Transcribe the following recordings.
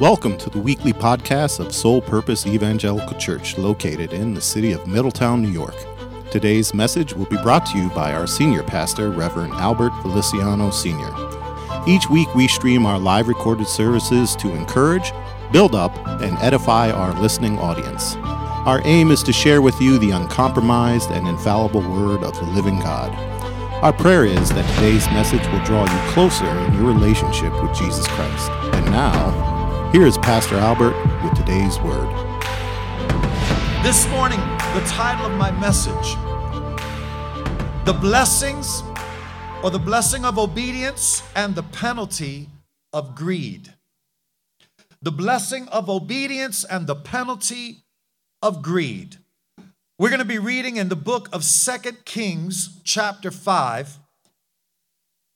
Welcome to the weekly podcast of Soul Purpose Evangelical Church, located in the city of Middletown, New York. Today's message will be brought to you by our senior pastor, Reverend Albert Feliciano Sr. Each week, we stream our live recorded services to encourage, build up, and edify our listening audience. Our aim is to share with you the uncompromised and infallible Word of the living God. Our prayer is that today's message will draw you closer in your relationship with Jesus Christ. And now, here is Pastor Albert with today's Word. This morning, the title of my message The Blessings or the Blessing of Obedience and the Penalty of Greed. The blessing of obedience and the penalty of greed. We're going to be reading in the book of Second Kings, chapter 5.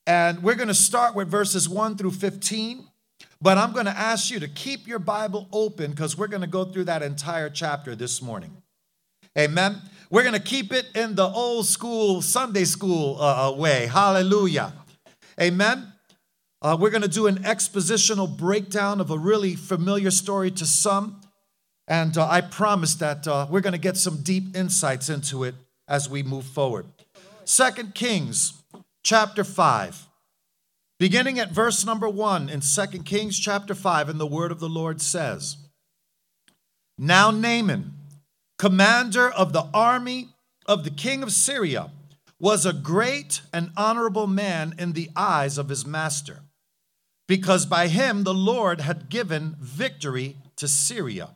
And we're going to start with verses 1 through 15. But I'm going to ask you to keep your Bible open because we're going to go through that entire chapter this morning. Amen. We're going to keep it in the old school Sunday school uh, uh way. Hallelujah. Amen. Uh, we're going to do an expositional breakdown of a really familiar story to some. And uh, I promise that uh, we're going to get some deep insights into it as we move forward. Second Kings chapter 5. Beginning at verse number 1 in Second Kings chapter 5, and the word of the Lord says, Now Naaman, commander of the army of the king of Syria, was a great and honorable man in the eyes of his master, because by him the Lord had given victory to Syria.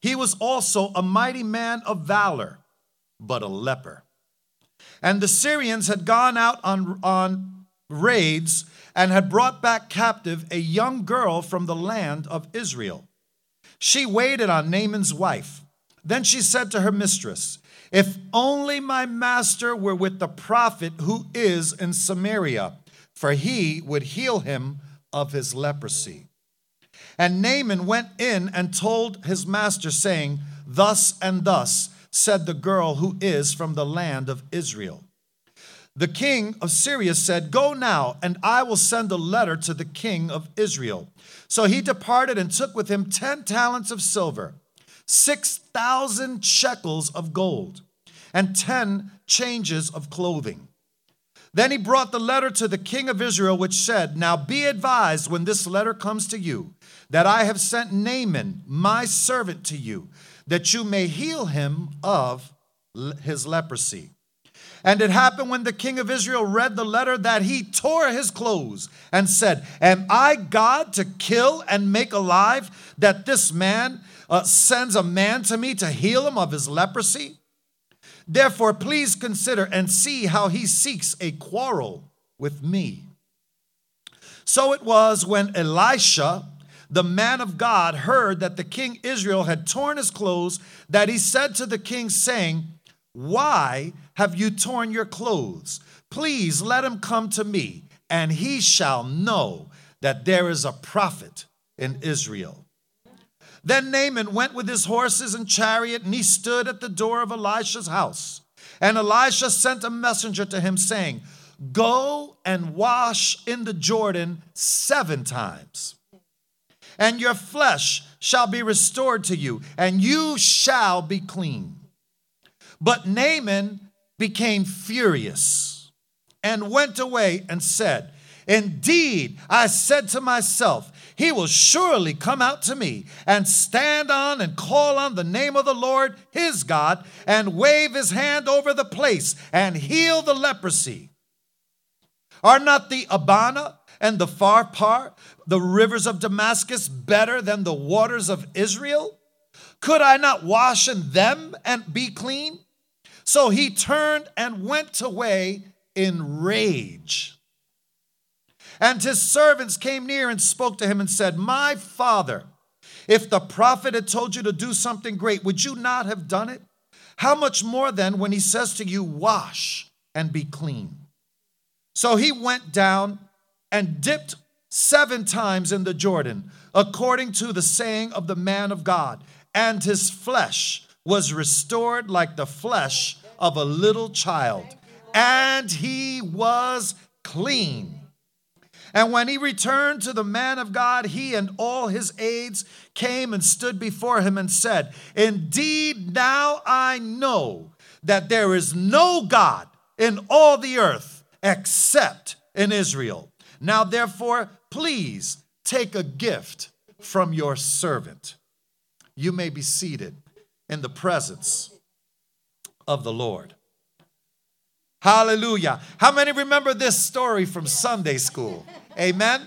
He was also a mighty man of valor, but a leper. And the Syrians had gone out on, on raids and had brought back captive a young girl from the land of Israel. She waited on Naaman's wife. Then she said to her mistress, If only my master were with the prophet who is in Samaria, for he would heal him of his leprosy. And Naaman went in and told his master, saying, Thus and thus said the girl who is from the land of Israel. The king of Syria said, Go now, and I will send a letter to the king of Israel. So he departed and took with him ten talents of silver, six thousand shekels of gold, and ten changes of clothing. Then he brought the letter to the king of Israel, which said, Now be advised when this letter comes to you that I have sent Naaman, my servant, to you, that you may heal him of his leprosy. And it happened when the king of Israel read the letter that he tore his clothes and said, Am I God to kill and make alive that this man uh, sends a man to me to heal him of his leprosy? Therefore, please consider and see how he seeks a quarrel with me. So it was when Elisha, the man of God heard that the king Israel had torn his clothes, that he said to the king, saying, Why have you torn your clothes? Please let him come to me, and he shall know that there is a prophet in Israel. Then Naaman went with his horses and chariot, and he stood at the door of Elisha's house. And Elisha sent a messenger to him, saying, Go and wash in the Jordan seven times and your flesh shall be restored to you, and you shall be clean. But Naaman became furious and went away and said, Indeed, I said to myself, he will surely come out to me and stand on and call on the name of the Lord his God and wave his hand over the place and heal the leprosy. Are not the Abana and the Pharpar, the rivers of Damascus, better than the waters of Israel? Could I not wash in them and be clean? So he turned and went away in rage. And his servants came near and spoke to him and said, My father, if the prophet had told you to do something great, would you not have done it? How much more then when he says to you, Wash and be clean? So he went down and dipped seven times in the Jordan, according to the saying of the man of God, and his flesh was restored like the flesh of a little child, and he was clean. And when he returned to the man of God, he and all his aides came and stood before him and said, Indeed, now I know that there is no God in all the earth except in Israel. Now, therefore, please take a gift from your servant. You may be seated in the presence of the Lord. Hallelujah. How many remember this story from Sunday school? Amen.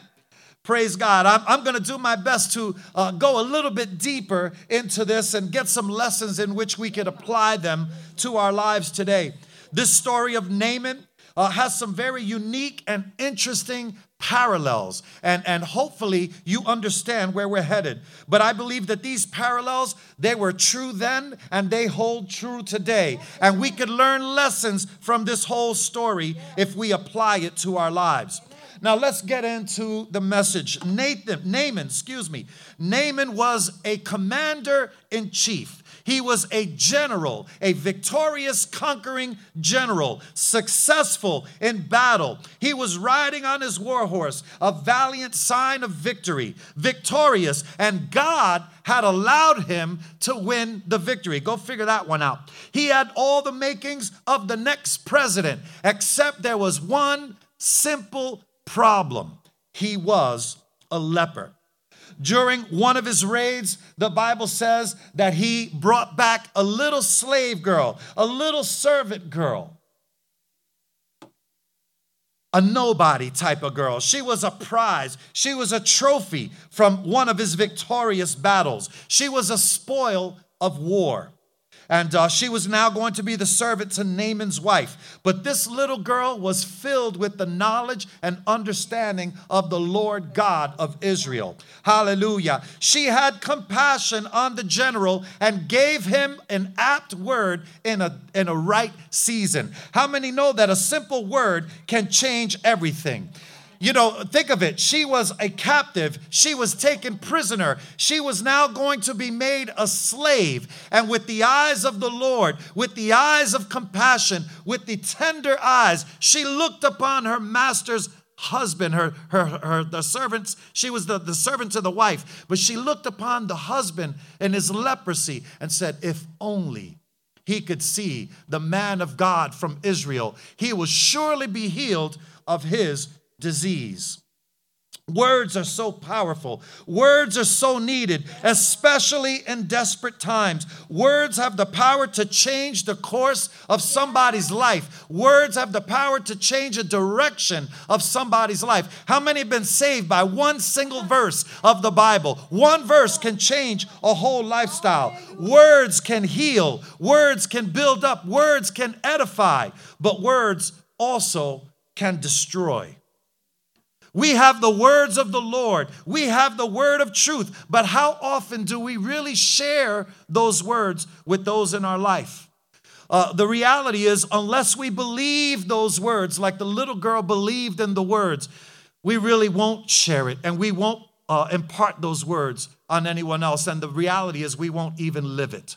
Praise God. I'm, I'm going to do my best to uh, go a little bit deeper into this and get some lessons in which we can apply them to our lives today. This story of Naaman uh, has some very unique and interesting parallels. And, and hopefully you understand where we're headed. But I believe that these parallels, they were true then and they hold true today. And we could learn lessons from this whole story if we apply it to our lives. Now let's get into the message. Nathan, Naaman, excuse me. Naaman was a commander in chief. He was a general, a victorious, conquering general, successful in battle. He was riding on his war horse, a valiant sign of victory, victorious, and God had allowed him to win the victory. Go figure that one out. He had all the makings of the next president, except there was one simple problem he was a leper. During one of his raids, the Bible says that he brought back a little slave girl, a little servant girl, a nobody type of girl. She was a prize, she was a trophy from one of his victorious battles, she was a spoil of war. And uh, she was now going to be the servant to Naaman's wife. But this little girl was filled with the knowledge and understanding of the Lord God of Israel. Hallelujah. She had compassion on the general and gave him an apt word in a, in a right season. How many know that a simple word can change everything? You know, think of it. She was a captive. She was taken prisoner. She was now going to be made a slave. And with the eyes of the Lord, with the eyes of compassion, with the tender eyes, she looked upon her master's husband, her, her, her the servants. She was the, the servant to the wife. But she looked upon the husband in his leprosy and said, If only he could see the man of God from Israel, he will surely be healed of his disease. Words are so powerful. Words are so needed, especially in desperate times. Words have the power to change the course of somebody's life. Words have the power to change a direction of somebody's life. How many have been saved by one single verse of the Bible? One verse can change a whole lifestyle. Words can heal, words can build up, words can edify, but words also can destroy. We have the words of the Lord. We have the word of truth. But how often do we really share those words with those in our life? Uh, the reality is, unless we believe those words, like the little girl believed in the words, we really won't share it and we won't uh, impart those words on anyone else. And the reality is, we won't even live it.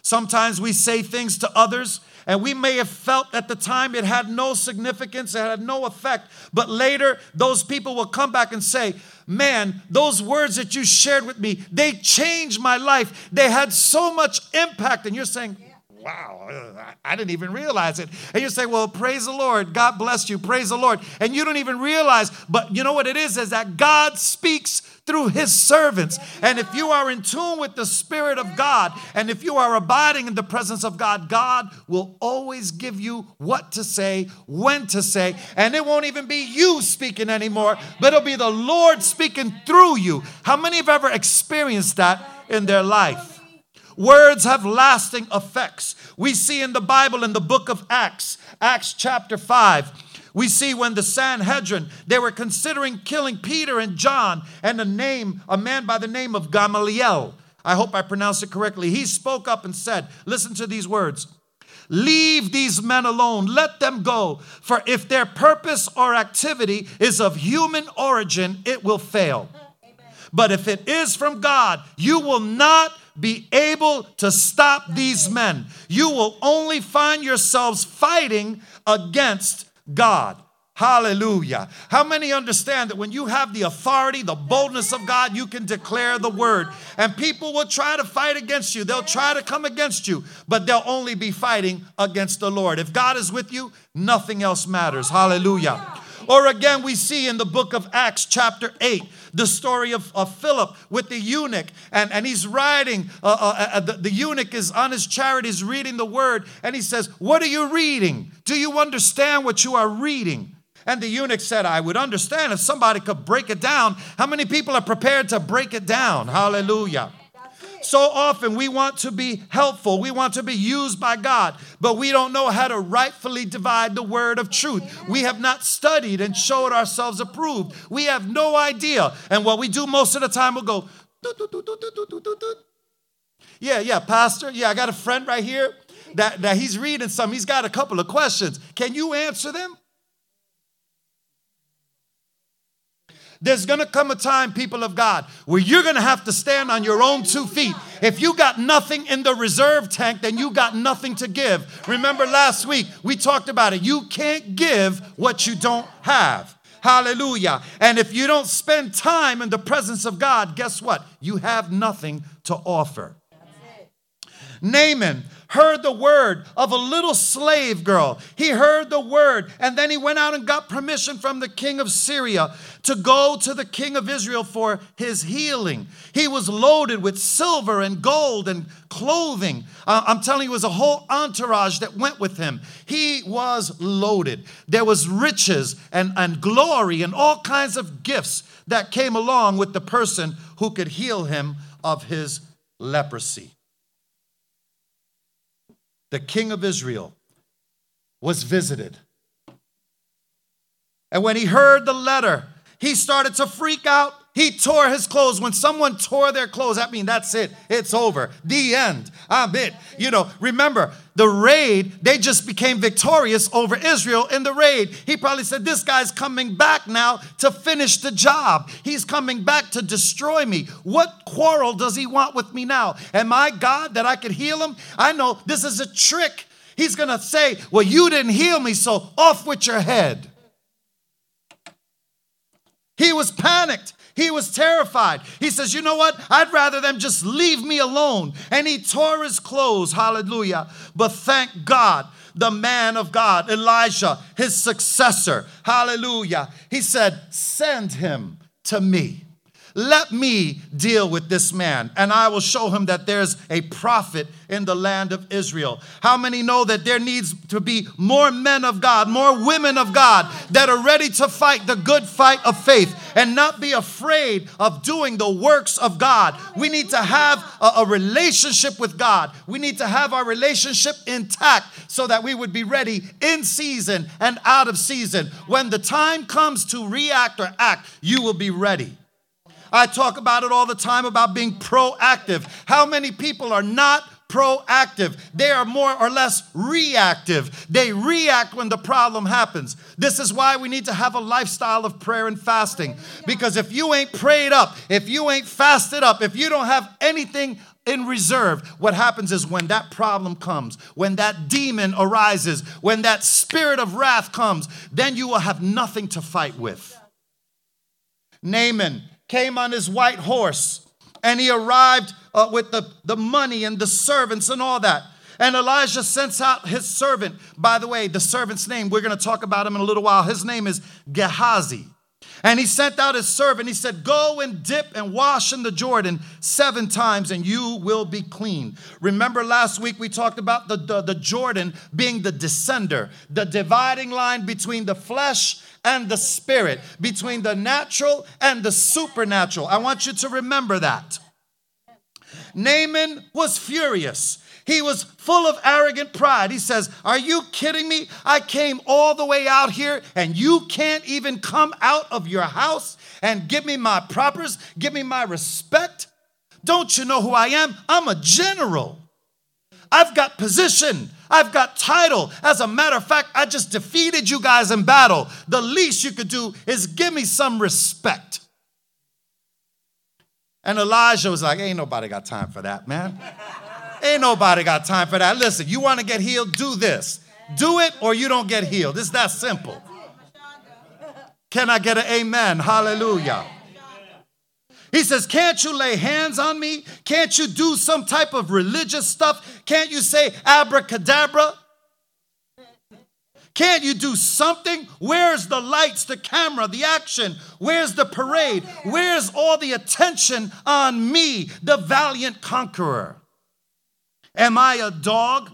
Sometimes we say things to others and we may have felt at the time it had no significance, it had no effect. But later, those people will come back and say, Man, those words that you shared with me, they changed my life. They had so much impact. And you're saying, wow, uh, I didn't even realize it. And you say, well, praise the Lord. God bless you. Praise the Lord. And you don't even realize, but you know what it is? Is that God speaks through his servants. And if you are in tune with the Spirit of God, and if you are abiding in the presence of God, God will always give you what to say, when to say, and it won't even be you speaking anymore, but it'll be the Lord speaking through you. How many have ever experienced that in their life? Words have lasting effects. We see in the Bible in the book of Acts, Acts chapter 5, we see when the Sanhedrin, they were considering killing Peter and John and a name, a man by the name of Gamaliel. I hope I pronounced it correctly. He spoke up and said, Listen to these words. Leave these men alone. Let them go. For if their purpose or activity is of human origin, it will fail. But if it is from God, you will not be able to stop these men. You will only find yourselves fighting against God. Hallelujah. How many understand that when you have the authority, the boldness of God, you can declare the word? And people will try to fight against you. They'll try to come against you, but they'll only be fighting against the Lord. If God is with you, nothing else matters. Hallelujah. Or again, we see in the book of Acts, chapter 8, the story of, of Philip with the eunuch, and, and he's riding, uh, uh, uh, the, the eunuch is on his chariot, he's reading the word, and he says, What are you reading? Do you understand what you are reading? And the eunuch said, I would understand if somebody could break it down. How many people are prepared to break it down? Hallelujah. So often we want to be helpful, we want to be used by God, but we don't know how to rightfully divide the word of truth. We have not studied and showed ourselves approved. We have no idea. And what we do most of the time, we'll go, yeah, yeah, Pastor. Yeah, I got a friend right here that, that he's reading some. He's got a couple of questions. Can you answer them? There's gonna come a time, people of God, where you're gonna have to stand on your own two feet. If you got nothing in the reserve tank, then you got nothing to give. Remember last week, we talked about it. You can't give what you don't have. Hallelujah. And if you don't spend time in the presence of God, guess what? You have nothing to offer. Naaman heard the word of a little slave girl. He heard the word, and then he went out and got permission from the king of Syria to go to the king of Israel for his healing. He was loaded with silver and gold and clothing. Uh, I'm telling you, it was a whole entourage that went with him. He was loaded. There was riches and, and glory and all kinds of gifts that came along with the person who could heal him of his leprosy the king of Israel, was visited. And when he heard the letter, he started to freak out. He tore his clothes. When someone tore their clothes, that means that's it. It's over. The end. I'm it. You know, remember, the raid, they just became victorious over Israel in the raid. He probably said, This guy's coming back now to finish the job. He's coming back to destroy me. What quarrel does he want with me now? Am I God that I could heal him? I know this is a trick. He's going to say, Well, you didn't heal me, so off with your head. He was panicked. He was terrified. He says, You know what? I'd rather them just leave me alone. And he tore his clothes. Hallelujah. But thank God, the man of God, Elijah, his successor. Hallelujah. He said, Send him to me. Let me deal with this man, and I will show him that there's a prophet in the land of Israel. How many know that there needs to be more men of God, more women of God that are ready to fight the good fight of faith and not be afraid of doing the works of God? We need to have a, a relationship with God. We need to have our relationship intact so that we would be ready in season and out of season. When the time comes to react or act, you will be ready. I talk about it all the time about being proactive. How many people are not proactive. They are more or less reactive. They react when the problem happens. This is why we need to have a lifestyle of prayer and fasting. Because if you ain't prayed up, if you ain't fasted up, if you don't have anything in reserve, what happens is when that problem comes, when that demon arises, when that spirit of wrath comes, then you will have nothing to fight with. Naaman came on his white horse and he arrived uh, with the, the money and the servants and all that. And Elijah sends out his servant. By the way, the servant's name, we're going to talk about him in a little while. His name is Gehazi. And he sent out his servant. He said, Go and dip and wash in the Jordan seven times, and you will be clean. Remember last week we talked about the, the, the Jordan being the descender, the dividing line between the flesh and the spirit, between the natural and the supernatural. I want you to remember that. Naaman was furious. He was full of arrogant pride. He says, Are you kidding me? I came all the way out here and you can't even come out of your house and give me my propers, give me my respect. Don't you know who I am? I'm a general. I've got position. I've got title. As a matter of fact, I just defeated you guys in battle. The least you could do is give me some respect. And Elijah was like, Ain't nobody got time for that, man. Ain't nobody got time for that. Listen, you want to get healed? Do this. Do it or you don't get healed. It's that simple. Can I get an amen? Hallelujah. He says, Can't you lay hands on me? Can't you do some type of religious stuff? Can't you say abracadabra? Can't you do something? Where's the lights, the camera, the action? Where's the parade? Where's all the attention on me, the valiant conqueror? Am I a dog?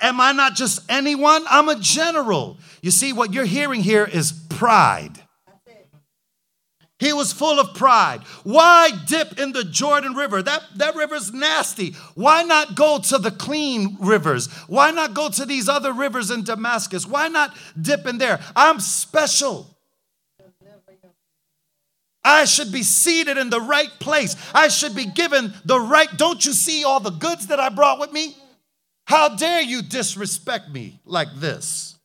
Am I not just anyone? I'm a general. You see, what you're hearing here is pride. He was full of pride. Why dip in the Jordan River? That, that river's nasty. Why not go to the clean rivers? Why not go to these other rivers in Damascus? Why not dip in there? I'm special. I should be seated in the right place. I should be given the right. Don't you see all the goods that I brought with me? How dare you disrespect me like this?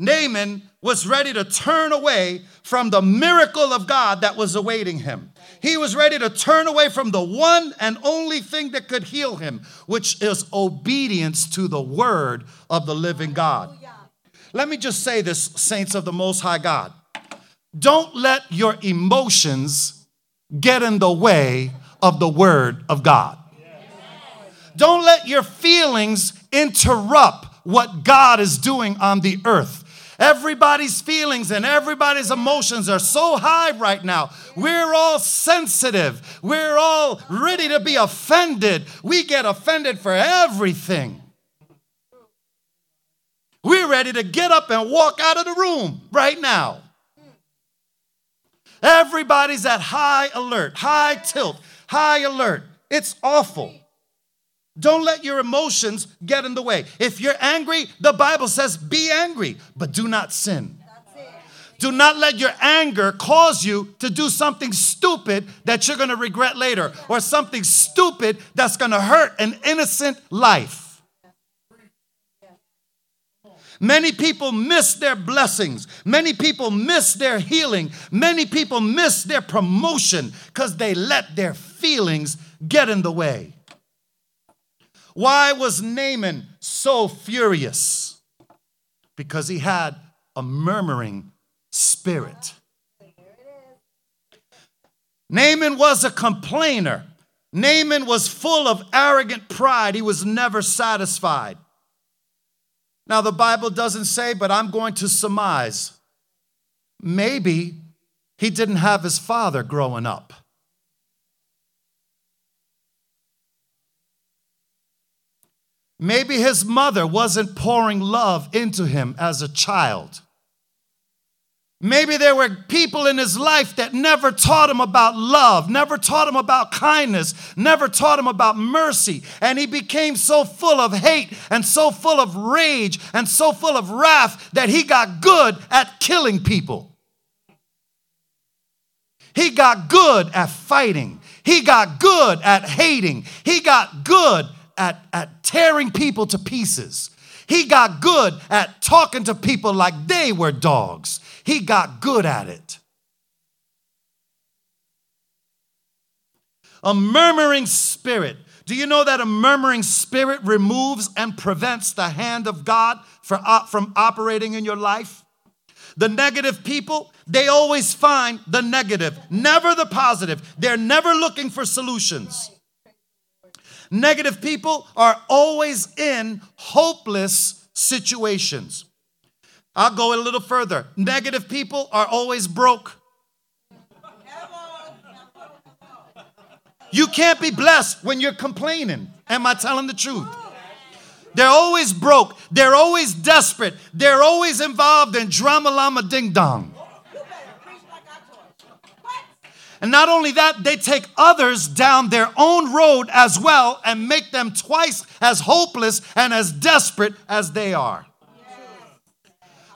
Naaman was ready to turn away from the miracle of God that was awaiting him. He was ready to turn away from the one and only thing that could heal him, which is obedience to the word of the living God. Let me just say this, saints of the Most High God. Don't let your emotions get in the way of the word of God. Don't let your feelings interrupt what God is doing on the earth. Everybody's feelings and everybody's emotions are so high right now. We're all sensitive. We're all ready to be offended. We get offended for everything. We're ready to get up and walk out of the room right now. Everybody's at high alert, high tilt, high alert. It's awful. Don't let your emotions get in the way. If you're angry, the Bible says be angry, but do not sin. Do not let your anger cause you to do something stupid that you're going to regret later or something stupid that's going to hurt an innocent life. Many people miss their blessings. Many people miss their healing. Many people miss their promotion because they let their feelings get in the way. Why was Naaman so furious? Because he had a murmuring spirit. Naaman was a complainer. Naaman was full of arrogant pride. He was never satisfied. Now, the Bible doesn't say, but I'm going to surmise. Maybe he didn't have his father growing up. Maybe his mother wasn't pouring love into him as a child. Maybe there were people in his life that never taught him about love, never taught him about kindness, never taught him about mercy. And he became so full of hate and so full of rage and so full of wrath that he got good at killing people. He got good at fighting. He got good at hating. He got good at, at tearing people to pieces. He got good at talking to people like they were dogs. He got good at it. A murmuring spirit. Do you know that a murmuring spirit removes and prevents the hand of God uh, from operating in your life? The negative people, they always find the negative, never the positive. They're never looking for solutions. Negative people are always in hopeless situations. I'll go a little further. Negative people are always broke. You can't be blessed when you're complaining. Am I telling the truth? They're always broke. They're always desperate. They're always involved in drama llama ding dong. And not only that, they take others down their own road as well and make them twice as hopeless and as desperate as they are.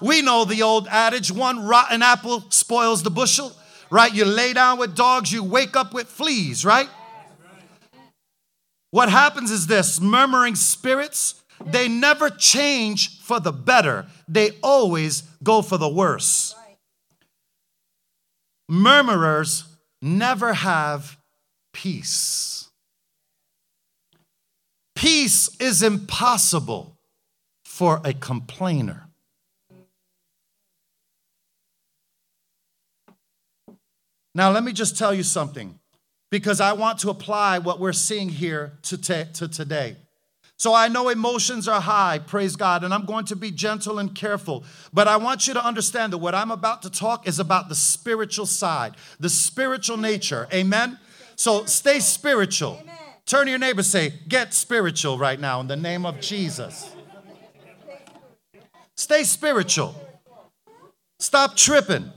We know the old adage one rotten apple spoils the bushel, right? You lay down with dogs, you wake up with fleas, right? What happens is this murmuring spirits, they never change for the better, they always go for the worse. Murmurers never have peace. Peace is impossible for a complainer. Now, let me just tell you something because I want to apply what we're seeing here to, t- to today. So I know emotions are high, praise God, and I'm going to be gentle and careful. But I want you to understand that what I'm about to talk is about the spiritual side, the spiritual nature. Amen? So stay spiritual. Turn to your neighbor, say, get spiritual right now in the name of Jesus. Stay spiritual. Stop tripping.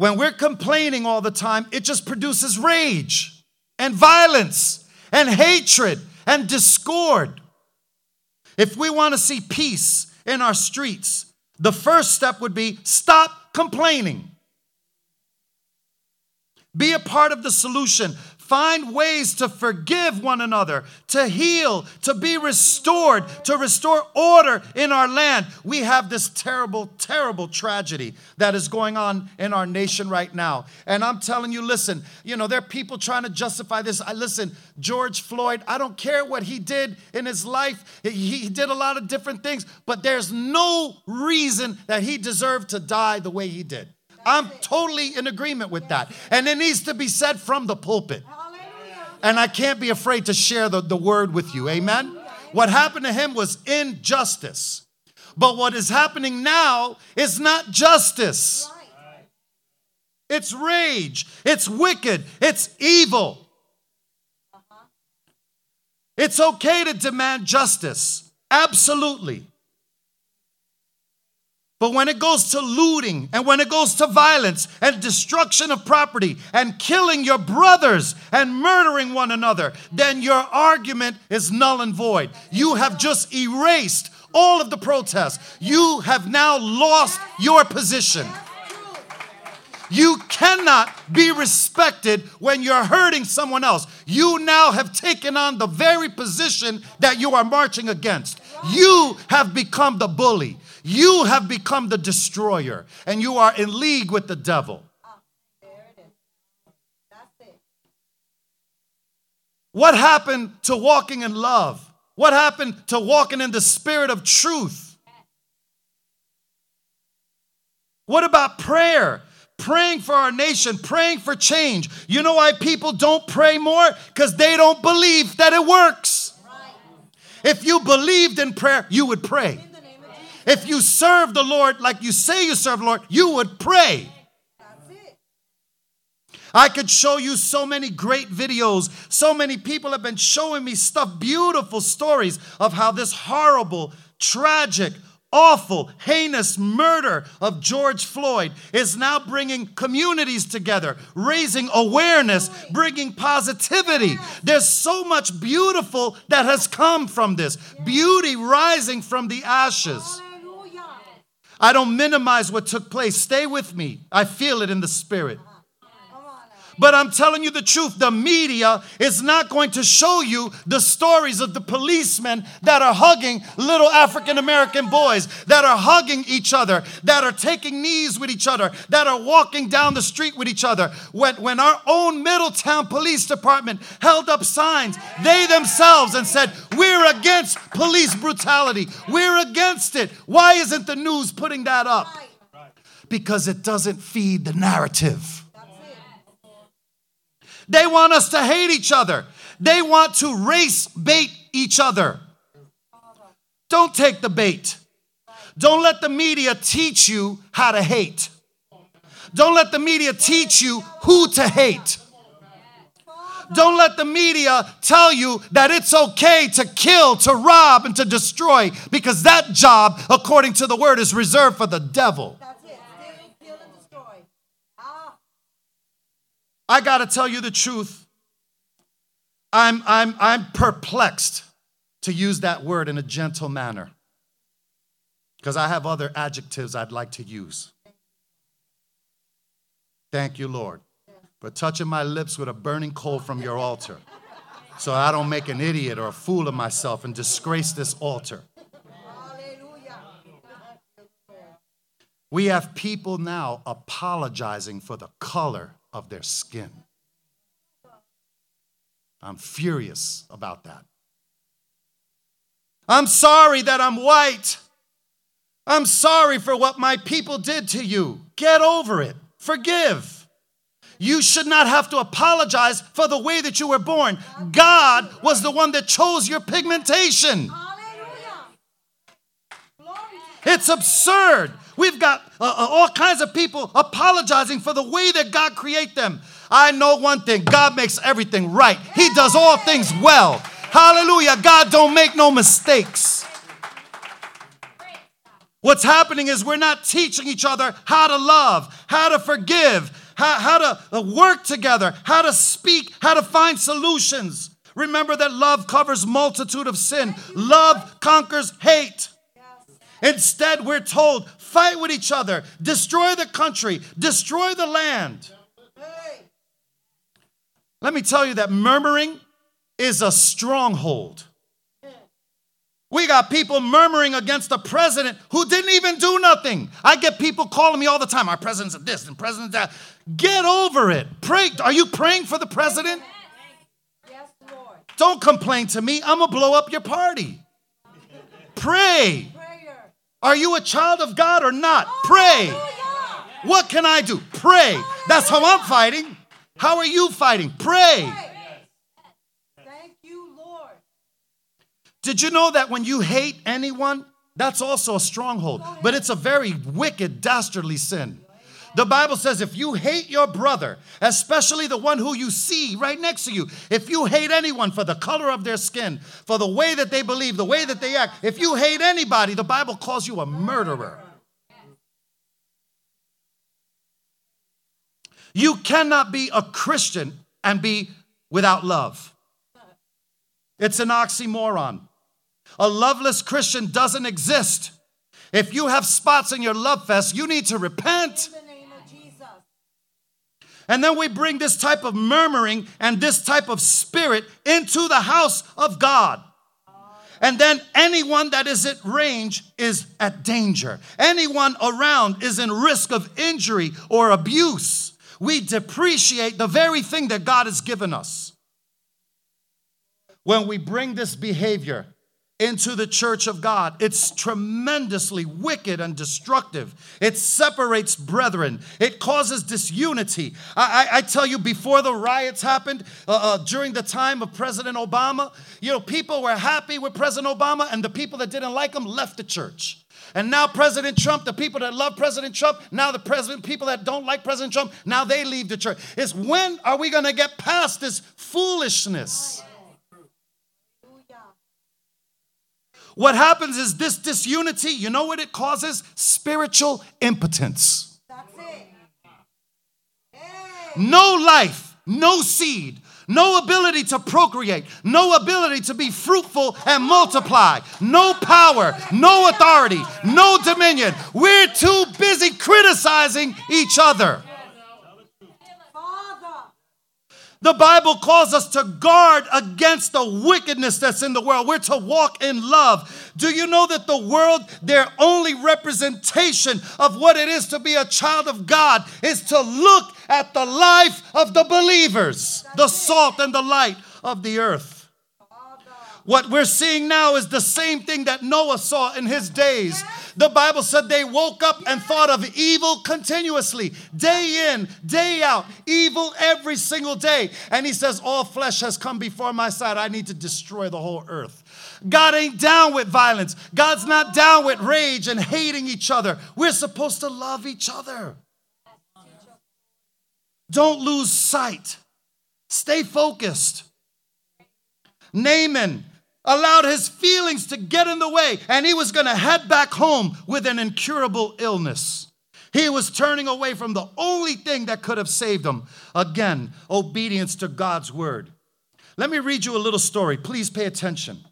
When we're complaining all the time, it just produces rage and violence and hatred and discord. If we want to see peace in our streets, the first step would be stop complaining. Be a part of the solution. Find ways to forgive one another, to heal, to be restored, to restore order in our land. We have this terrible, terrible tragedy that is going on in our nation right now. And I'm telling you, listen, you know, there are people trying to justify this. I listen, George Floyd, I don't care what he did in his life. He did a lot of different things, but there's no reason that he deserved to die the way he did. I'm totally in agreement with that. And it needs to be said from the pulpit. And I can't be afraid to share the, the word with you. Amen? What happened to him was injustice. But what is happening now is not justice. It's rage. It's wicked. It's evil. Uh-huh. It's okay to demand justice. Absolutely. But when it goes to looting and when it goes to violence and destruction of property and killing your brothers and murdering one another, then your argument is null and void. You have just erased all of the protests. You have now lost your position. You cannot be respected when you're hurting someone else. You now have taken on the very position that you are marching against. You have become the bully. You have become the destroyer and you are in league with the devil. What happened to walking in love? What happened to walking in the spirit of truth? What about prayer? Praying for our nation, praying for change. You know why people don't pray more? Because they don't believe that it works. If you believed in prayer, you would pray. If you serve the Lord like you say you serve the Lord, you would pray. I could show you so many great videos. So many people have been showing me stuff, beautiful stories of how this horrible, tragic, awful, heinous murder of George Floyd is now bringing communities together, raising awareness, bringing positivity. There's so much beautiful that has come from this beauty rising from the ashes. I don't minimize what took place. Stay with me. I feel it in the spirit. But I'm telling you the truth the media is not going to show you the stories of the policemen that are hugging little African American boys, that are hugging each other, that are taking knees with each other, that are walking down the street with each other. When, when our own Middletown Police Department held up signs, they themselves, and said, We're against police brutality, we're against it. Why isn't the news putting that up? Because it doesn't feed the narrative. They want us to hate each other. They want to race bait each other. Don't take the bait. Don't let the media teach you how to hate. Don't let the media teach you who to hate. Don't let the media tell you that it's okay to kill, to rob, and to destroy because that job, according to the word, is reserved for the devil. I got to tell you the truth. I'm, I'm, I'm perplexed to use that word in a gentle manner because I have other adjectives I'd like to use. Thank you, Lord, for touching my lips with a burning coal from your altar so I don't make an idiot or a fool of myself and disgrace this altar. We have people now apologizing for the color of their skin. I'm furious about that. I'm sorry that I'm white. I'm sorry for what my people did to you. Get over it. Forgive. You should not have to apologize for the way that you were born. God was the one that chose your pigmentation. It's absurd. We've got uh, uh, all kinds of people apologizing for the way that God create them. I know one thing, God makes everything right. He does all things well. Hallelujah. God don't make no mistakes. What's happening is we're not teaching each other how to love, how to forgive, how, how to uh, work together, how to speak, how to find solutions. Remember that love covers multitude of sin. Love conquers hate. Instead, we're told fight with each other, destroy the country, destroy the land. Let me tell you that murmuring is a stronghold. We got people murmuring against the president who didn't even do nothing. I get people calling me all the time, our president's this and president that. Get over it. Pray. Are you praying for the president? Yes, Lord. Don't complain to me. I'm going to blow up your party. Pray. Are you a child of God or not? Pray. What can I do? Pray. That's how I'm fighting. How are you fighting? Pray. Thank you, Lord. Did you know that when you hate anyone, that's also a stronghold, but it's a very wicked, dastardly sin. The Bible says if you hate your brother, especially the one who you see right next to you, if you hate anyone for the color of their skin, for the way that they believe, the way that they act, if you hate anybody, the Bible calls you a murderer. You cannot be a Christian and be without love. It's an oxymoron. A loveless Christian doesn't exist. If you have spots in your love fest, you need to repent. And then we bring this type of murmuring and this type of spirit into the house of God. And then anyone that is at range is at danger. Anyone around is in risk of injury or abuse. We depreciate the very thing that God has given us. When we bring this behavior into the church of God. It's tremendously wicked and destructive. It separates brethren, it causes disunity. I, I, I tell you, before the riots happened, uh, uh, during the time of President Obama, you know, people were happy with President Obama, and the people that didn't like him left the church. And now President Trump, the people that love President Trump, now the president, people that don't like President Trump, now they leave the church. It's when are we going to get past this foolishness? What happens is this disunity, you know what it causes? Spiritual impotence. No life, no seed, no ability to procreate, no ability to be fruitful and multiply, no power, no authority, no dominion. We're too busy criticizing each other. The Bible calls us to guard against the wickedness that's in the world. We're to walk in love. Do you know that the world, their only representation of what it is to be a child of God is to look at the life of the believers, the salt and the light of the earth? What we're seeing now is the same thing that Noah saw in his days. The Bible said they woke up and thought of evil continuously, day in, day out, evil every single day. And he says, All flesh has come before my sight. I need to destroy the whole earth. God ain't down with violence. God's not down with rage and hating each other. We're supposed to love each other. Don't lose sight. Stay focused. Naaman allowed his feelings to get in the way, and he was going to head back home with an incurable illness. He was turning away from the only thing that could have saved him. Again, obedience to God's word. Let me read you a little story. Please pay attention.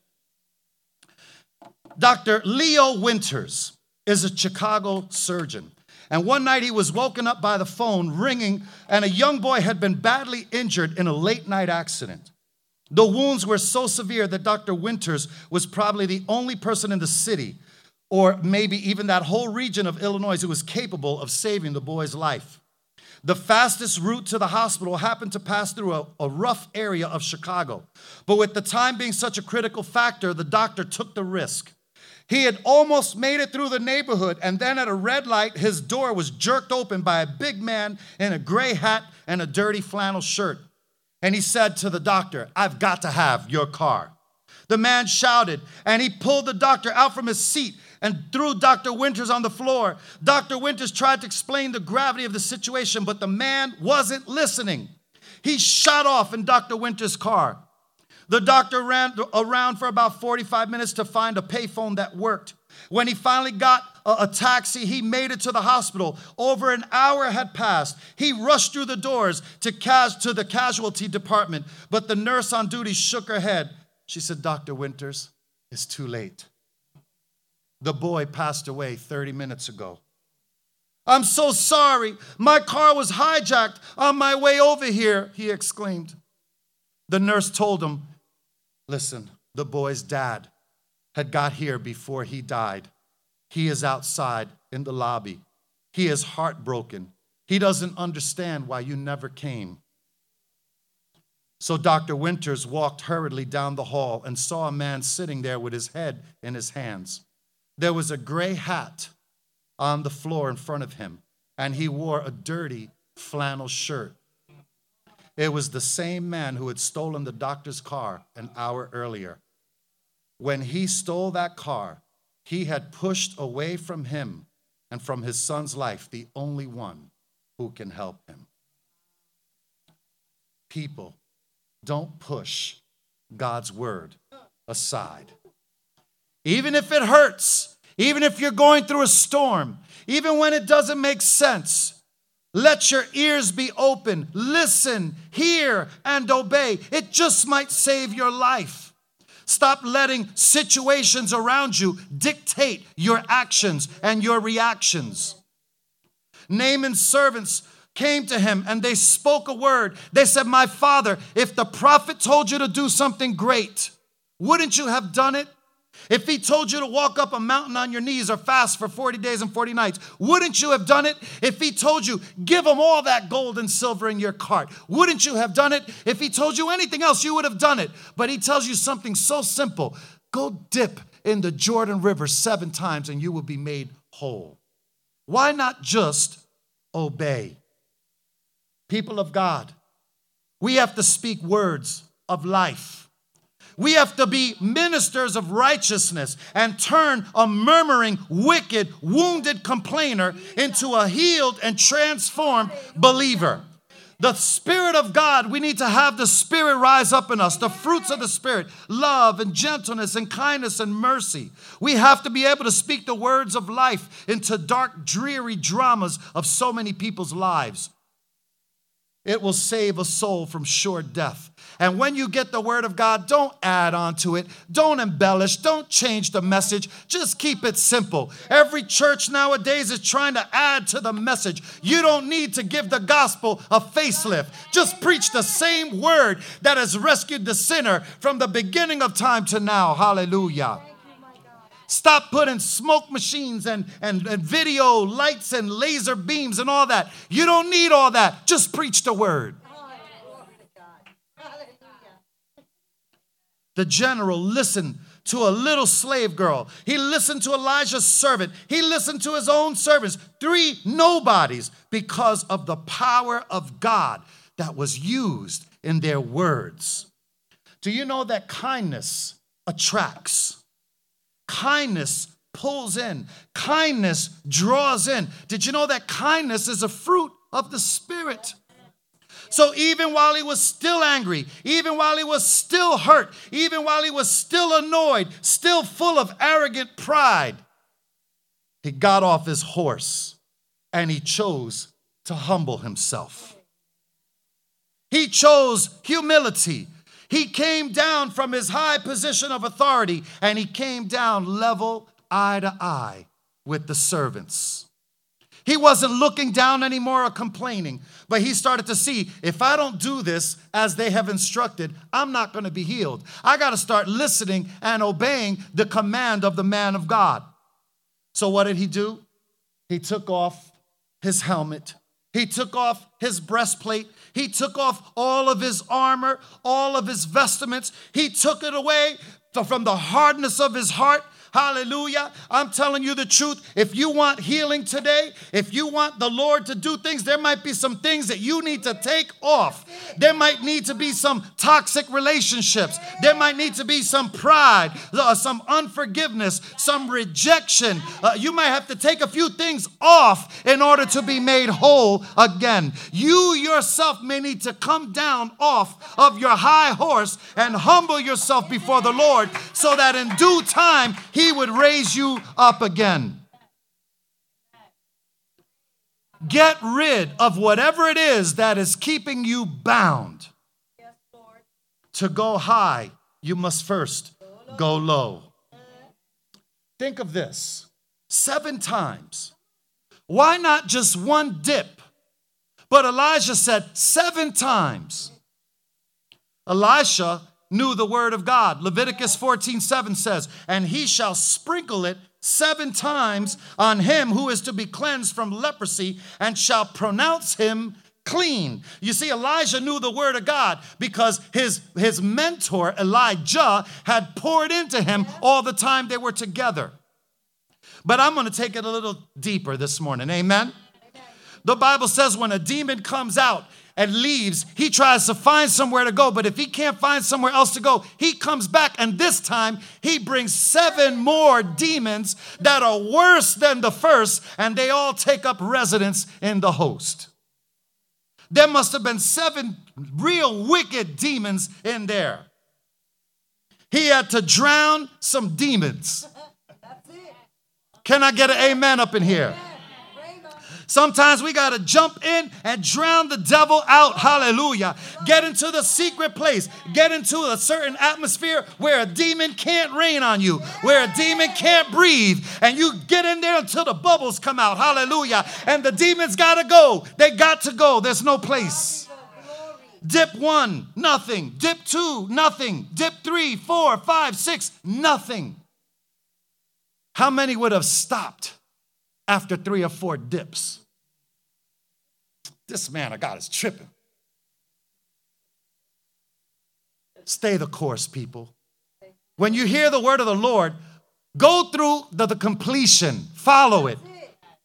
Dr. Leo Winters is a Chicago surgeon. And one night he was woken up by the phone ringing, and a young boy had been badly injured in a late night accident. The wounds were so severe that Dr. Winters was probably the only person in the city, or maybe even that whole region of Illinois, who was capable of saving the boy's life. The fastest route to the hospital happened to pass through a, a, rough area of Chicago. But with the time being such a critical factor, the doctor took the risk. He had almost made it through the neighborhood, and then at a red light, his door was jerked open by a big man in a gray hat and a dirty flannel shirt. And he said to the doctor, I've got to have your car. The man shouted, and he pulled the doctor out from his seat and threw Dr. Winters on the floor. Dr. Winters tried to explain the gravity of the situation, but the man wasn't listening. He shot off in Dr. Winters' car. The doctor ran around for about 45 minutes to find a payphone that worked. When he finally got a, taxi, he made it to the hospital. Over an hour had passed. He rushed through the doors to, cas- to the casualty department, but the nurse on duty shook her head. She said, Dr. Winters, it's too late. The boy passed away 30 minutes ago. I'm so sorry. My car was hijacked on my way over here, he exclaimed. The nurse told him, Listen, the boy's dad had got here before he died. He is outside in the lobby. He is heartbroken. He doesn't understand why you never came. So Dr. Winters walked hurriedly down the hall and saw a man sitting there with his head in his hands. There was a gray hat on the floor in front of him, and he wore a dirty flannel shirt. It was the same man who had stolen the doctor's car an hour earlier. When he stole that car, he had pushed away from him and from his son's life the only one who can help him. People, don't push God's word aside. Even if it hurts, even if you're going through a storm, even when it doesn't make sense, let your ears be open. Listen, hear, and obey. It just might save your life. Stop letting situations around you dictate your actions and your reactions. Naaman's servants came to him and they spoke a word. They said, My father, if the prophet told you to do something great, wouldn't you have done it? If he told you to walk up a mountain on your knees or fast for 40 days and 40 nights, wouldn't you have done it? If he told you, give him all that gold and silver in your cart, wouldn't you have done it? If he told you anything else, you would have done it. But he tells you something so simple go dip in the Jordan River seven times and you will be made whole. Why not just obey? People of God, we have to speak words of life. We have to be ministers of righteousness and turn a murmuring, wicked, wounded complainer into a healed and transformed believer. The Spirit of God, we need to have the Spirit rise up in us, the fruits of the Spirit love and gentleness and kindness and mercy. We have to be able to speak the words of life into dark, dreary dramas of so many people's lives. It will save a soul from sure death. And when you get the word of God, don't add on to it. Don't embellish. Don't change the message. Just keep it simple. Every church nowadays is trying to add to the message. You don't need to give the gospel a facelift. Just preach the same word that has rescued the sinner from the beginning of time to now. Hallelujah. Stop putting smoke machines and, and, and video lights and laser beams and all that. You don't need all that. Just preach the word. The general listened to a little slave girl. He listened to Elijah's servant. He listened to his own servants, three nobodies, because of the power of God that was used in their words. Do you know that kindness attracts? Kindness pulls in, kindness draws in. Did you know that kindness is a fruit of the Spirit? So even while he was still angry, even while he was still hurt, even while he was still annoyed, still full of arrogant pride, he got off his horse and he chose to humble himself. He chose humility. He came down from his high position of authority and he came down level, eye to eye with the servants. He wasn't looking down anymore or complaining, but he started to see if I don't do this as they have instructed, I'm not going to be healed. I got to start listening and obeying the command of the man of God. So, what did he do? He took off his helmet, he took off his breastplate, he took off all of his armor, all of his vestments. He took it away from the hardness of his heart Hallelujah. I'm telling you the truth. If you want healing today, if you want the Lord to do things, there might be some things that you need to take off. There might need to be some toxic relationships. There might need to be some pride, uh, some unforgiveness, some rejection. Uh, you might have to take a few things off in order to be made whole again. You yourself may need to come down off of your high horse and humble yourself before the Lord so that in due time He would raise you up again. Get rid of whatever it is that is keeping you bound. To go high, you must first go low. Think of this seven times. Why not just one dip? But Elijah said seven times. Elisha knew the word of God. Leviticus 14 7 says, And he shall sprinkle it seven times on him who is to be cleansed from leprosy and shall pronounce him clean. You see, Elijah knew the word of God because his, his mentor, Elijah, had poured into him all the time they were together. But I'm going to take it a little deeper this morning. Amen. The Bible says when a demon comes out, and leaves, he tries to find somewhere to go. But if he can't find somewhere else to go, he comes back. And this time, he brings seven more demons that are worse than the first, and they all take up residence in the host. There must have been seven real wicked demons in there. He had to drown some demons. Can I get an amen up in here? Sometimes we got to jump in and drown the devil out. Hallelujah. Get into the secret place. Get into a certain atmosphere where a demon can't rain on you, where a demon can't breathe. And you get in there until the bubbles come out. Hallelujah. And the demons got to go. They got to go. There's no place. Dip one, nothing. Dip two, nothing. Dip three, four, five, six, nothing. How many would have stopped? After three or four dips. This man of God is tripping. Stay the course, people. When you hear the word of the Lord, go through the, the completion, follow it.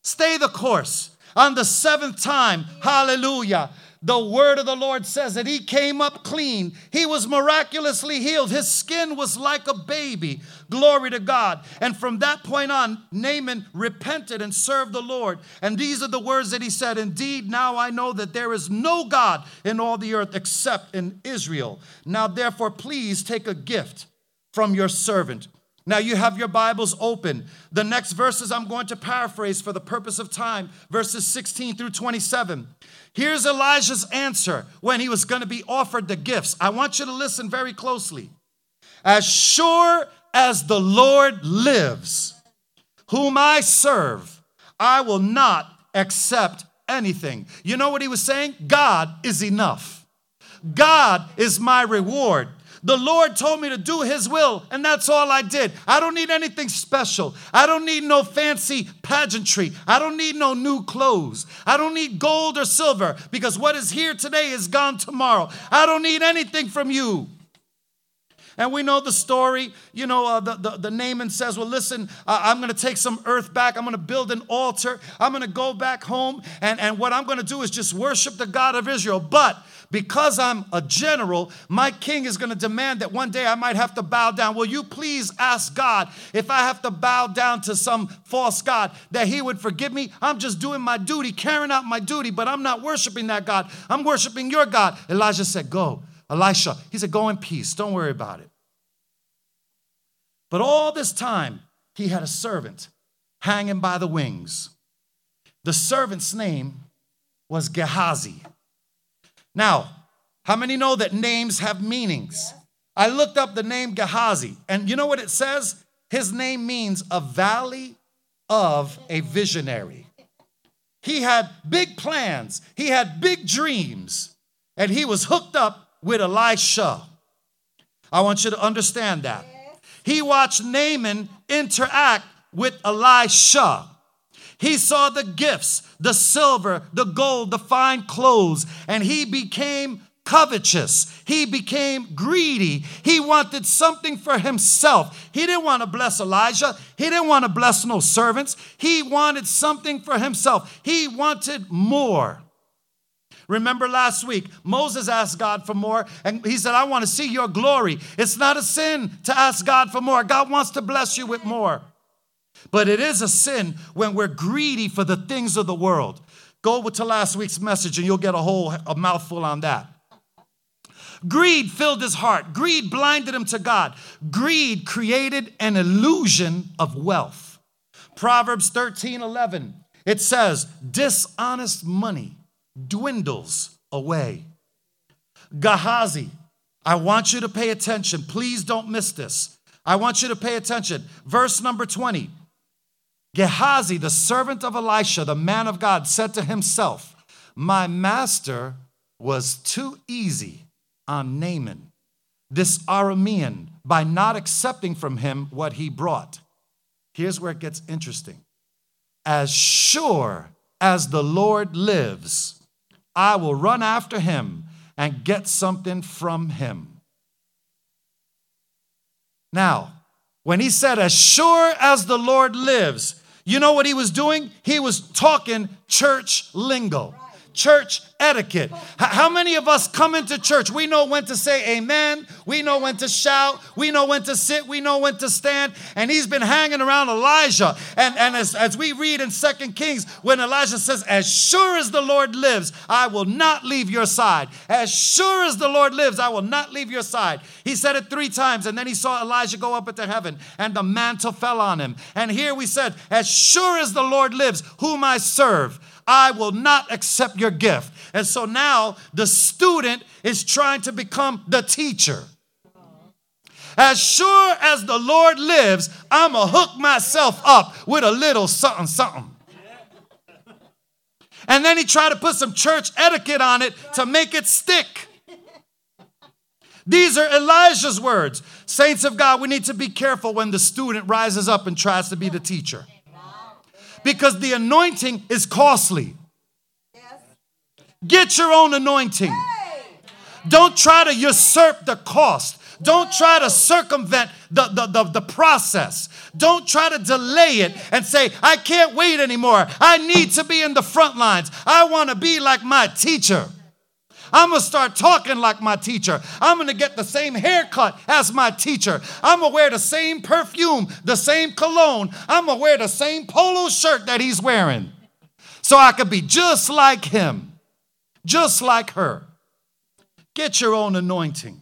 Stay the course. On the seventh time, hallelujah, the word of the Lord says that he came up clean. He was miraculously healed. His skin was like a baby. Glory to God. And from that point on, Naaman repented and served the Lord. And these are the words that he said Indeed, now I know that there is no God in all the earth except in Israel. Now, therefore, please take a gift from your servant. Now you have your Bibles open. The next verses I'm going to paraphrase for the purpose of time, verses 16 through 27. Here's Elijah's answer when he was going to be offered the gifts. I want you to listen very closely. As sure as the Lord lives, whom I serve, I will not accept anything. You know what he was saying? God is enough. God is my reward. The Lord told me to do His will, and that's all I did. I don't need anything special. I don't need no fancy pageantry. I don't need no new clothes. I don't need gold or silver because what is here today is gone tomorrow. I don't need anything from you. And we know the story. You know, uh, the, the, the Naaman says, Well, listen, uh, I'm going to take some earth back. I'm going to build an altar. I'm going to go back home. And, and what I'm going to do is just worship the God of Israel. But because I'm a general, my king is going to demand that one day I might have to bow down. Will you please ask God if I have to bow down to some false God that he would forgive me? I'm just doing my duty, carrying out my duty, but I'm not worshiping that God. I'm worshiping your God. Elijah said, Go. Elisha, he said, Go in peace. Don't worry about it. But all this time, he had a servant hanging by the wings. The servant's name was Gehazi. Now, how many know that names have meanings? I looked up the name Gehazi, and you know what it says? His name means a valley of a visionary. He had big plans, he had big dreams, and he was hooked up with Elisha. I want you to understand that. He watched Naaman interact with Elisha. He saw the gifts, the silver, the gold, the fine clothes, and he became covetous. He became greedy. He wanted something for himself. He didn't want to bless Elijah. He didn't want to bless no servants. He wanted something for himself. He wanted more. Remember last week, Moses asked God for more, and he said, I want to see your glory. It's not a sin to ask God for more. God wants to bless you with more. But it is a sin when we're greedy for the things of the world. Go to last week's message and you'll get a whole a mouthful on that. Greed filled his heart. Greed blinded him to God. Greed created an illusion of wealth. Proverbs 13 11, it says, Dishonest money dwindles away. Gehazi, I want you to pay attention. Please don't miss this. I want you to pay attention. Verse number 20. Gehazi, the servant of Elisha, the man of God, said to himself, My master was too easy on Naaman, this Aramean, by not accepting from him what he brought. Here's where it gets interesting. As sure as the Lord lives, I will run after him and get something from him. Now, when he said, As sure as the Lord lives, you know what he was doing? He was talking church lingo church etiquette. How many of us come into church? We know when to say amen. We know when to shout. We know when to sit. We know when to stand. And he's been hanging around Elijah. And, and as, as we read in Second Kings, when Elijah says, As sure as the Lord lives, I will not leave your side. As sure as the Lord lives, I will not leave your side. He said it three times. And then he saw Elijah go up into heaven and the mantle fell on him. And here we said, As sure as the Lord lives, whom I serve. I will not accept your gift. And so now the student is trying to become the teacher. As sure as the Lord lives, I'm going to hook myself up with a little something, something. And then he tried to put some church etiquette on it to make it stick. These are Elijah's words. Saints of God, we need to be careful when the student rises up and tries to be the teacher because the anointing is costly. Get your own anointing. Don't try to usurp the cost. Don't try to circumvent the, the, the, the, process. Don't try to delay it and say, I can't wait anymore. I need to be in the front lines. I want to be like my teacher. I'm gonna start talking like my teacher. I'm gonna get the same haircut as my teacher. I'm gonna wear the same perfume, the same cologne. I'm gonna wear the same polo shirt that he's wearing so I could be just like him, just like her. Get your own anointing.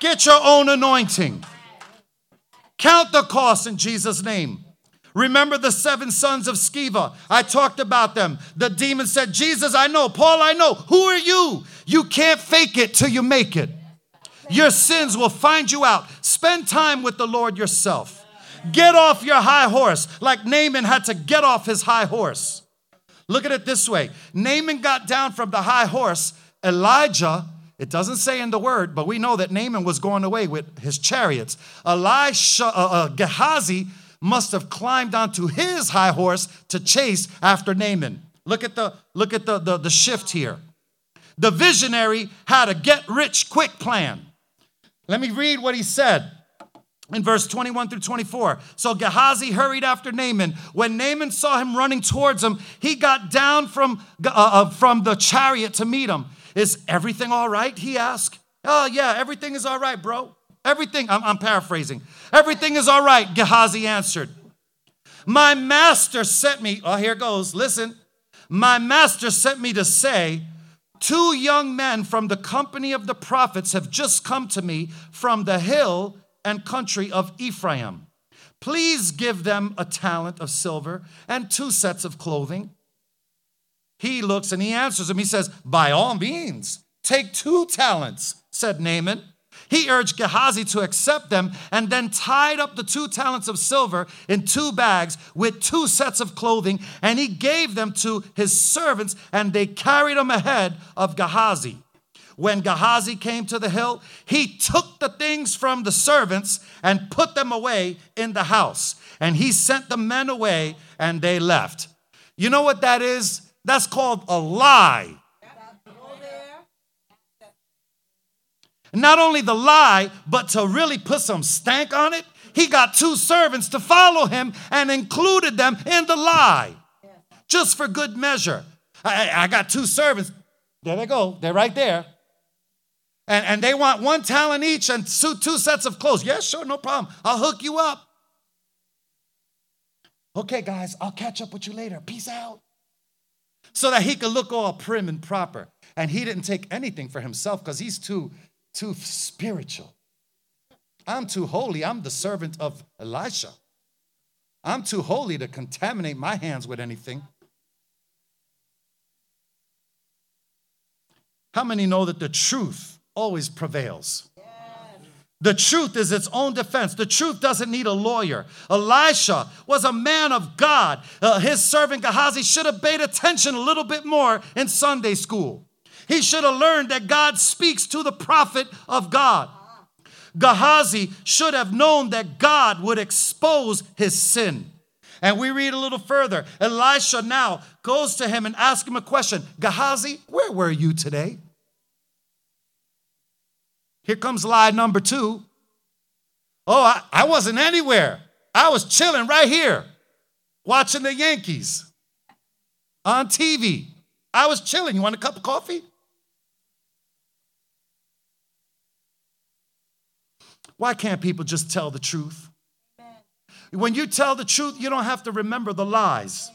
Get your own anointing. Count the cost in Jesus' name. Remember the seven sons of Sceva? I talked about them. The demon said, Jesus, I know. Paul, I know. Who are you? You can't fake it till you make it. Your sins will find you out. Spend time with the Lord yourself. Get off your high horse, like Naaman had to get off his high horse. Look at it this way Naaman got down from the high horse. Elijah, it doesn't say in the word, but we know that Naaman was going away with his chariots. Elisha, uh, uh, Gehazi must have climbed onto his high horse to chase after Naaman. Look at the look at the, the, the shift here. The visionary had a get rich quick plan. Let me read what he said in verse 21 through 24. So Gehazi hurried after Naaman. When Naaman saw him running towards him, he got down from, uh, uh, from the chariot to meet him. Is everything all right? He asked. Oh, yeah, everything is all right, bro. Everything, I'm, I'm paraphrasing. Everything is all right, Gehazi answered. My master sent me, oh, here goes, listen. My master sent me to say, Two young men from the company of the prophets have just come to me from the hill and country of Ephraim. Please give them a talent of silver and two sets of clothing. He looks and he answers him. He says, By all means, take two talents, said Naaman. He urged Gehazi to accept them and then tied up the two talents of silver in two bags with two sets of clothing, and he gave them to his servants, and they carried them ahead of Gehazi. When Gehazi came to the hill, he took the things from the servants and put them away in the house. And he sent the men away, and they left. You know what that is? That's called a lie. Not only the lie, but to really put some stank on it, he got two servants to follow him and included them in the lie. Just for good measure. I, I got two servants. There they go. They're right there. And, and they want one talent each and two, two sets of clothes. Yes, sure, no problem. I'll hook you up. Okay, guys, I'll catch up with you later. Peace out. So that he could look all prim and proper. And he didn't take anything for himself because he's too, too spiritual. I'm too holy. I'm the servant of Elisha. I'm too holy to contaminate my hands with anything. How many know that the truth always prevails? The truth is its own defense. The truth doesn't need a lawyer. Elisha was a man of God. Uh, his servant Gehazi should have paid attention a little bit more in Sunday school. He should have learned that God speaks to the prophet of God. Gehazi should have known that God would expose his sin. And we read a little further. Elisha now goes to him and asks him a question Gehazi, where were you today? Here comes lie number two. Oh, I, I wasn't anywhere. I was chilling right here, watching the Yankees on TV. I was chilling. You want a cup of coffee? Why can't people just tell the truth? When you tell the truth, you don't have to remember the lies.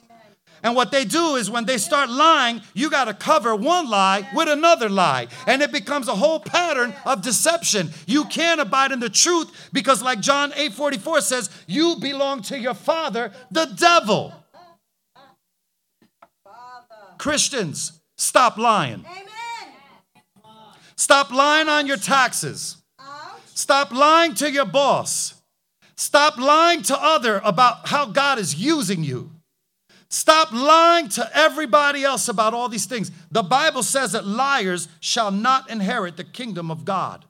And what they do is when they start lying, you got to cover one lie with another lie. And it becomes a whole pattern of deception. You can't abide in the truth because, like John 8 44 says, you belong to your father, the devil. Christians, stop lying. Stop lying on your taxes. Stop lying to your boss. Stop lying to other about how God is using you. Stop lying to everybody else about all these things. The Bible says that liars shall not inherit the kingdom of God.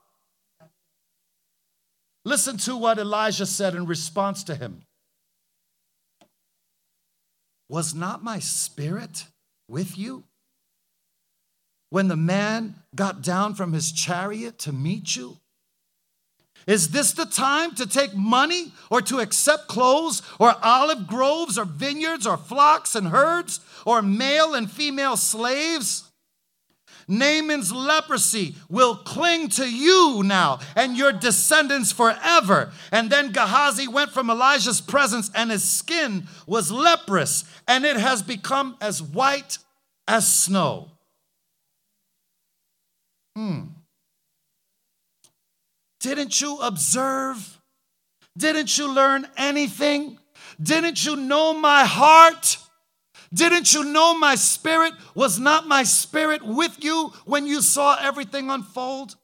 Listen to what Elijah said in response to him Was not my spirit with you when the man got down from his chariot to meet you? Is this the time to take money or to accept clothes or olive groves or vineyards or flocks and herds or male and female slaves? Naaman's leprosy will cling to you now and your descendants forever. And then Gehazi went from Elijah's presence, and his skin was leprous, and it has become as white as snow. Hmm. Didn't you observe? Didn't you learn anything? Didn't you know my heart? Didn't you know my spirit? Was not my spirit with you when you saw everything unfold?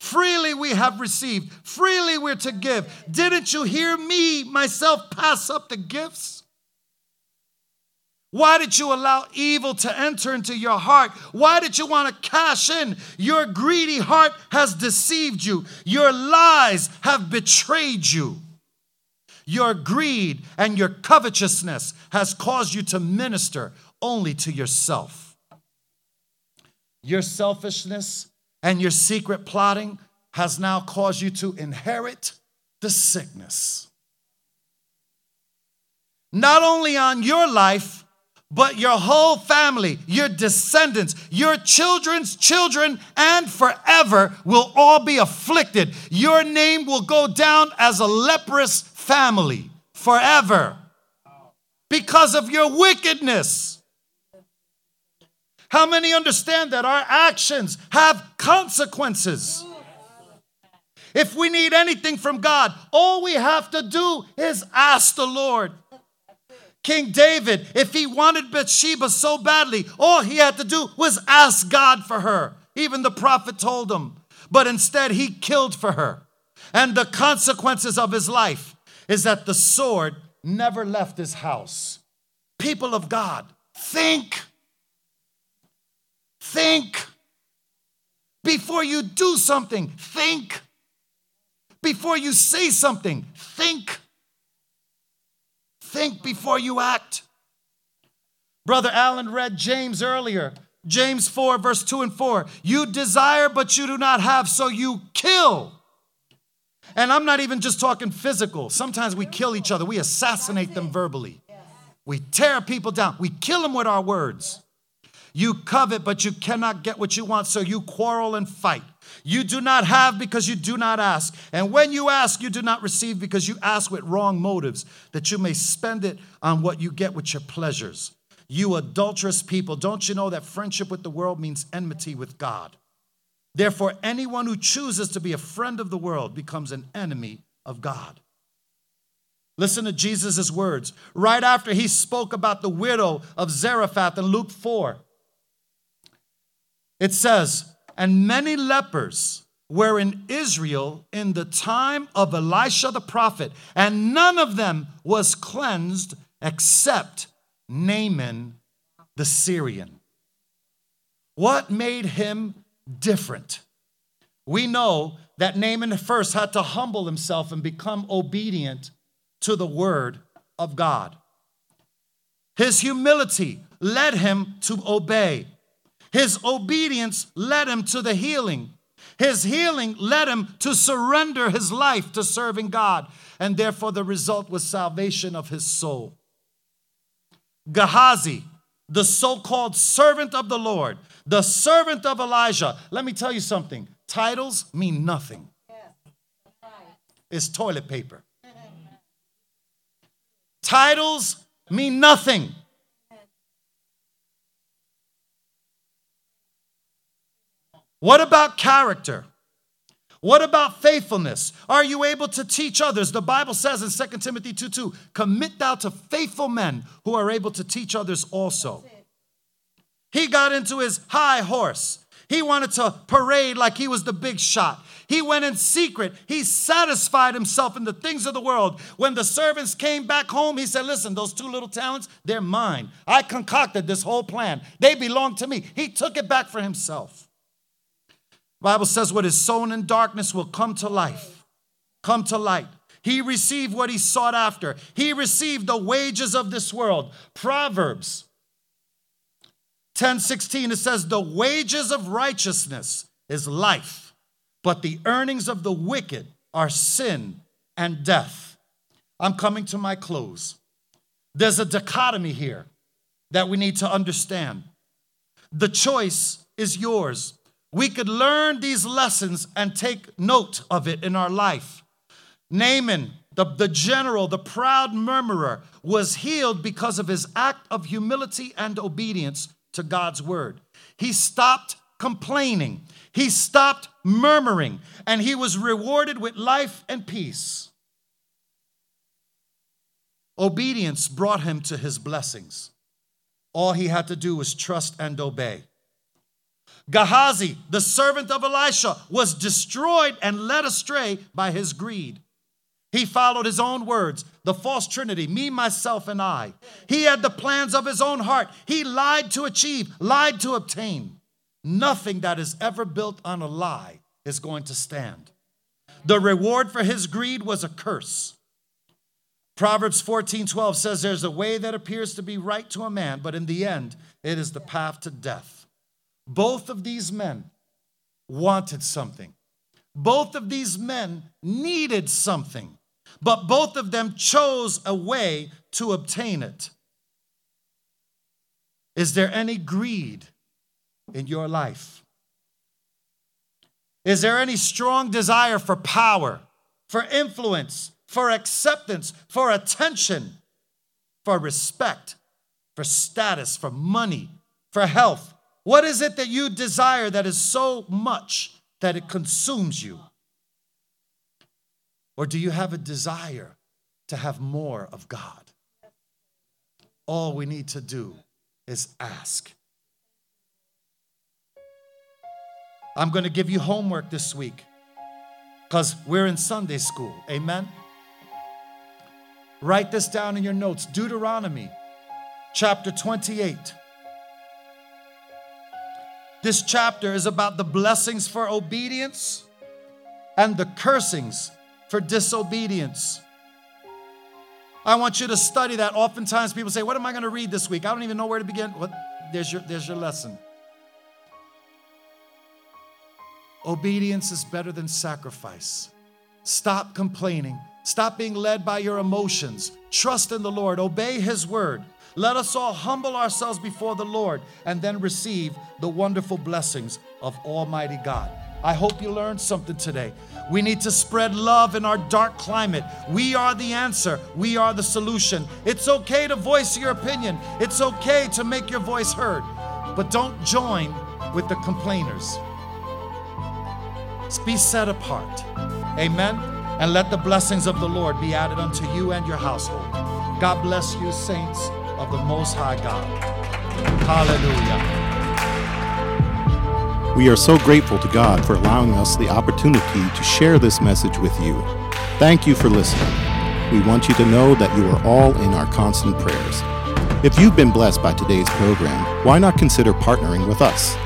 Freely we have received, freely we're to give. Didn't you hear me, myself, pass up the gifts? Why did you allow evil to enter into your heart? Why did you want to cash in? Your greedy heart has deceived you. Your lies have betrayed you. Your greed and your covetousness has caused you to minister only to yourself. Your selfishness and your secret plotting has now caused you to inherit the sickness. Not only on your life, but your whole family, your descendants, your children's children, and forever will all be afflicted. Your name will go down as a leprous family forever because of your wickedness. How many understand that our actions have consequences? If we need anything from God, all we have to do is ask the Lord. King David, if he wanted Bathsheba so badly, all he had to do was ask God for her. Even the prophet told him. But instead, he killed for her. And the consequences of his life is that the sword never left his house. People of God, think. Think. Before you do something, think. Before you say something, think. Think before you act. Brother Allen read James earlier. James 4, verse 2 and 4. You desire, but you do not have, so you kill. And I'm not even just talking physical. Sometimes we kill each other, we assassinate them verbally. We tear people down, we kill them with our words. You covet, but you cannot get what you want, so you quarrel and fight. You do not have because you do not ask. And when you ask, you do not receive because you ask with wrong motives, that you may spend it on what you get with your pleasures. You adulterous people, don't you know that friendship with the world means enmity with God? Therefore, anyone who chooses to be a friend of the world becomes an enemy of God. Listen to Jesus' words. Right after he spoke about the widow of Zarephath in Luke 4, it says, And many lepers were in Israel in the time of Elisha the prophet, and none of them was cleansed except Naaman the Syrian. What made him different? We know that Naaman first had to humble himself and become obedient to the word of God. His humility led him to obey. His obedience led him to the healing. His healing led him to surrender his life to serving God, and therefore the result was salvation of his soul. Gehazi, the so called servant of the Lord, the servant of Elijah. Let me tell you something titles mean nothing, it's toilet paper. Titles mean nothing. What about character? What about faithfulness? Are you able to teach others? The Bible says in 2 Timothy 2 2, commit thou to faithful men who are able to teach others also. He got into his high horse. He wanted to parade like he was the big shot. He went in secret. He satisfied himself in the things of the world. When the servants came back home, he said, Listen, those two little talents, they're mine. I concocted this whole plan. They belong to me. He took it back for himself. Bible says what is sown in darkness will come to life, come to light. He received what he sought after. He received the wages of this world. Proverbs 10 16, it says, The wages of righteousness is life, but the earnings of the wicked are sin and death. I'm coming to my close. There's a dichotomy here that we need to understand. The choice is yours we could learn these lessons and take note of it in our life. Naaman, the, the general, the proud murmurer, was healed because of his act of humility and obedience to God's word. He stopped complaining, he stopped murmuring, and he was rewarded with life and peace. Obedience brought him to his blessings. All he had to do was trust and obey. Gehazi, the servant of Elisha, was destroyed and led astray by his greed. He followed his own words, the false trinity, me, myself, and I. He had the plans of his own heart. He lied to achieve, lied to obtain. Nothing that is ever built on a lie is going to stand. The reward for his greed was a curse. Proverbs 14 12 says, There's a way that appears to be right to a man, but in the end, it is the path to death. Both of these men wanted something. Both of these men needed something, but both of them chose a way to obtain it. Is there any greed in your life? Is there any strong desire for power, for influence, for acceptance, for attention, for respect, for status, for money, for health, what is it that you desire that is so much that it consumes you? Or do you have a desire to have more of God? All we need to do is ask. I'm going to give you homework this week because we're in Sunday school. Amen? Write this down in your notes Deuteronomy chapter 28 this chapter is about the blessings for obedience and the cursings for disobedience. I want you to study that. Oftentimes people say, What am I going to read this week? I don't even know where to begin. Well, there's, your, there's your lesson. Obedience is better than sacrifice. Stop complaining. Stop being led by your emotions. Trust in the Lord. Obey His word. Let us all humble ourselves before the Lord and then receive the wonderful blessings of Almighty God. I hope you learned something today. We need to spread love in our dark climate. We are the answer, we are the solution. It's okay to voice your opinion, it's okay to make your voice heard, but don't join with the complainers. Be set apart. Amen. And let the blessings of the Lord be added unto you and your household. God bless you, saints of the Most High God. Hallelujah. We are so grateful to God for allowing us the opportunity to share this message with you. Thank you for listening. We want you to know that you are all in our constant prayers. If you've been blessed by today's program, why not consider partnering with us?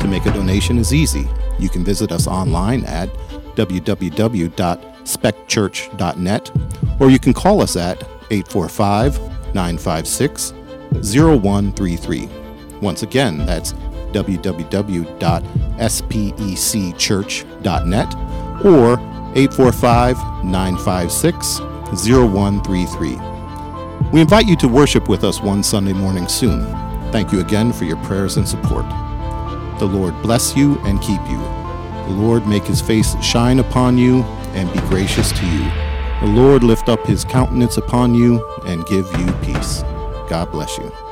To make a donation is easy. You can visit us online at www.specchurch.net or you can call us at 845 956 0133. Once again, that's www.specchurch.net or 845 956 0133. We invite you to worship with us one Sunday morning soon. Thank you again for your prayers and support. The Lord bless you and keep you. The Lord make his face shine upon you and be gracious to you. The Lord lift up his countenance upon you and give you peace. God bless you.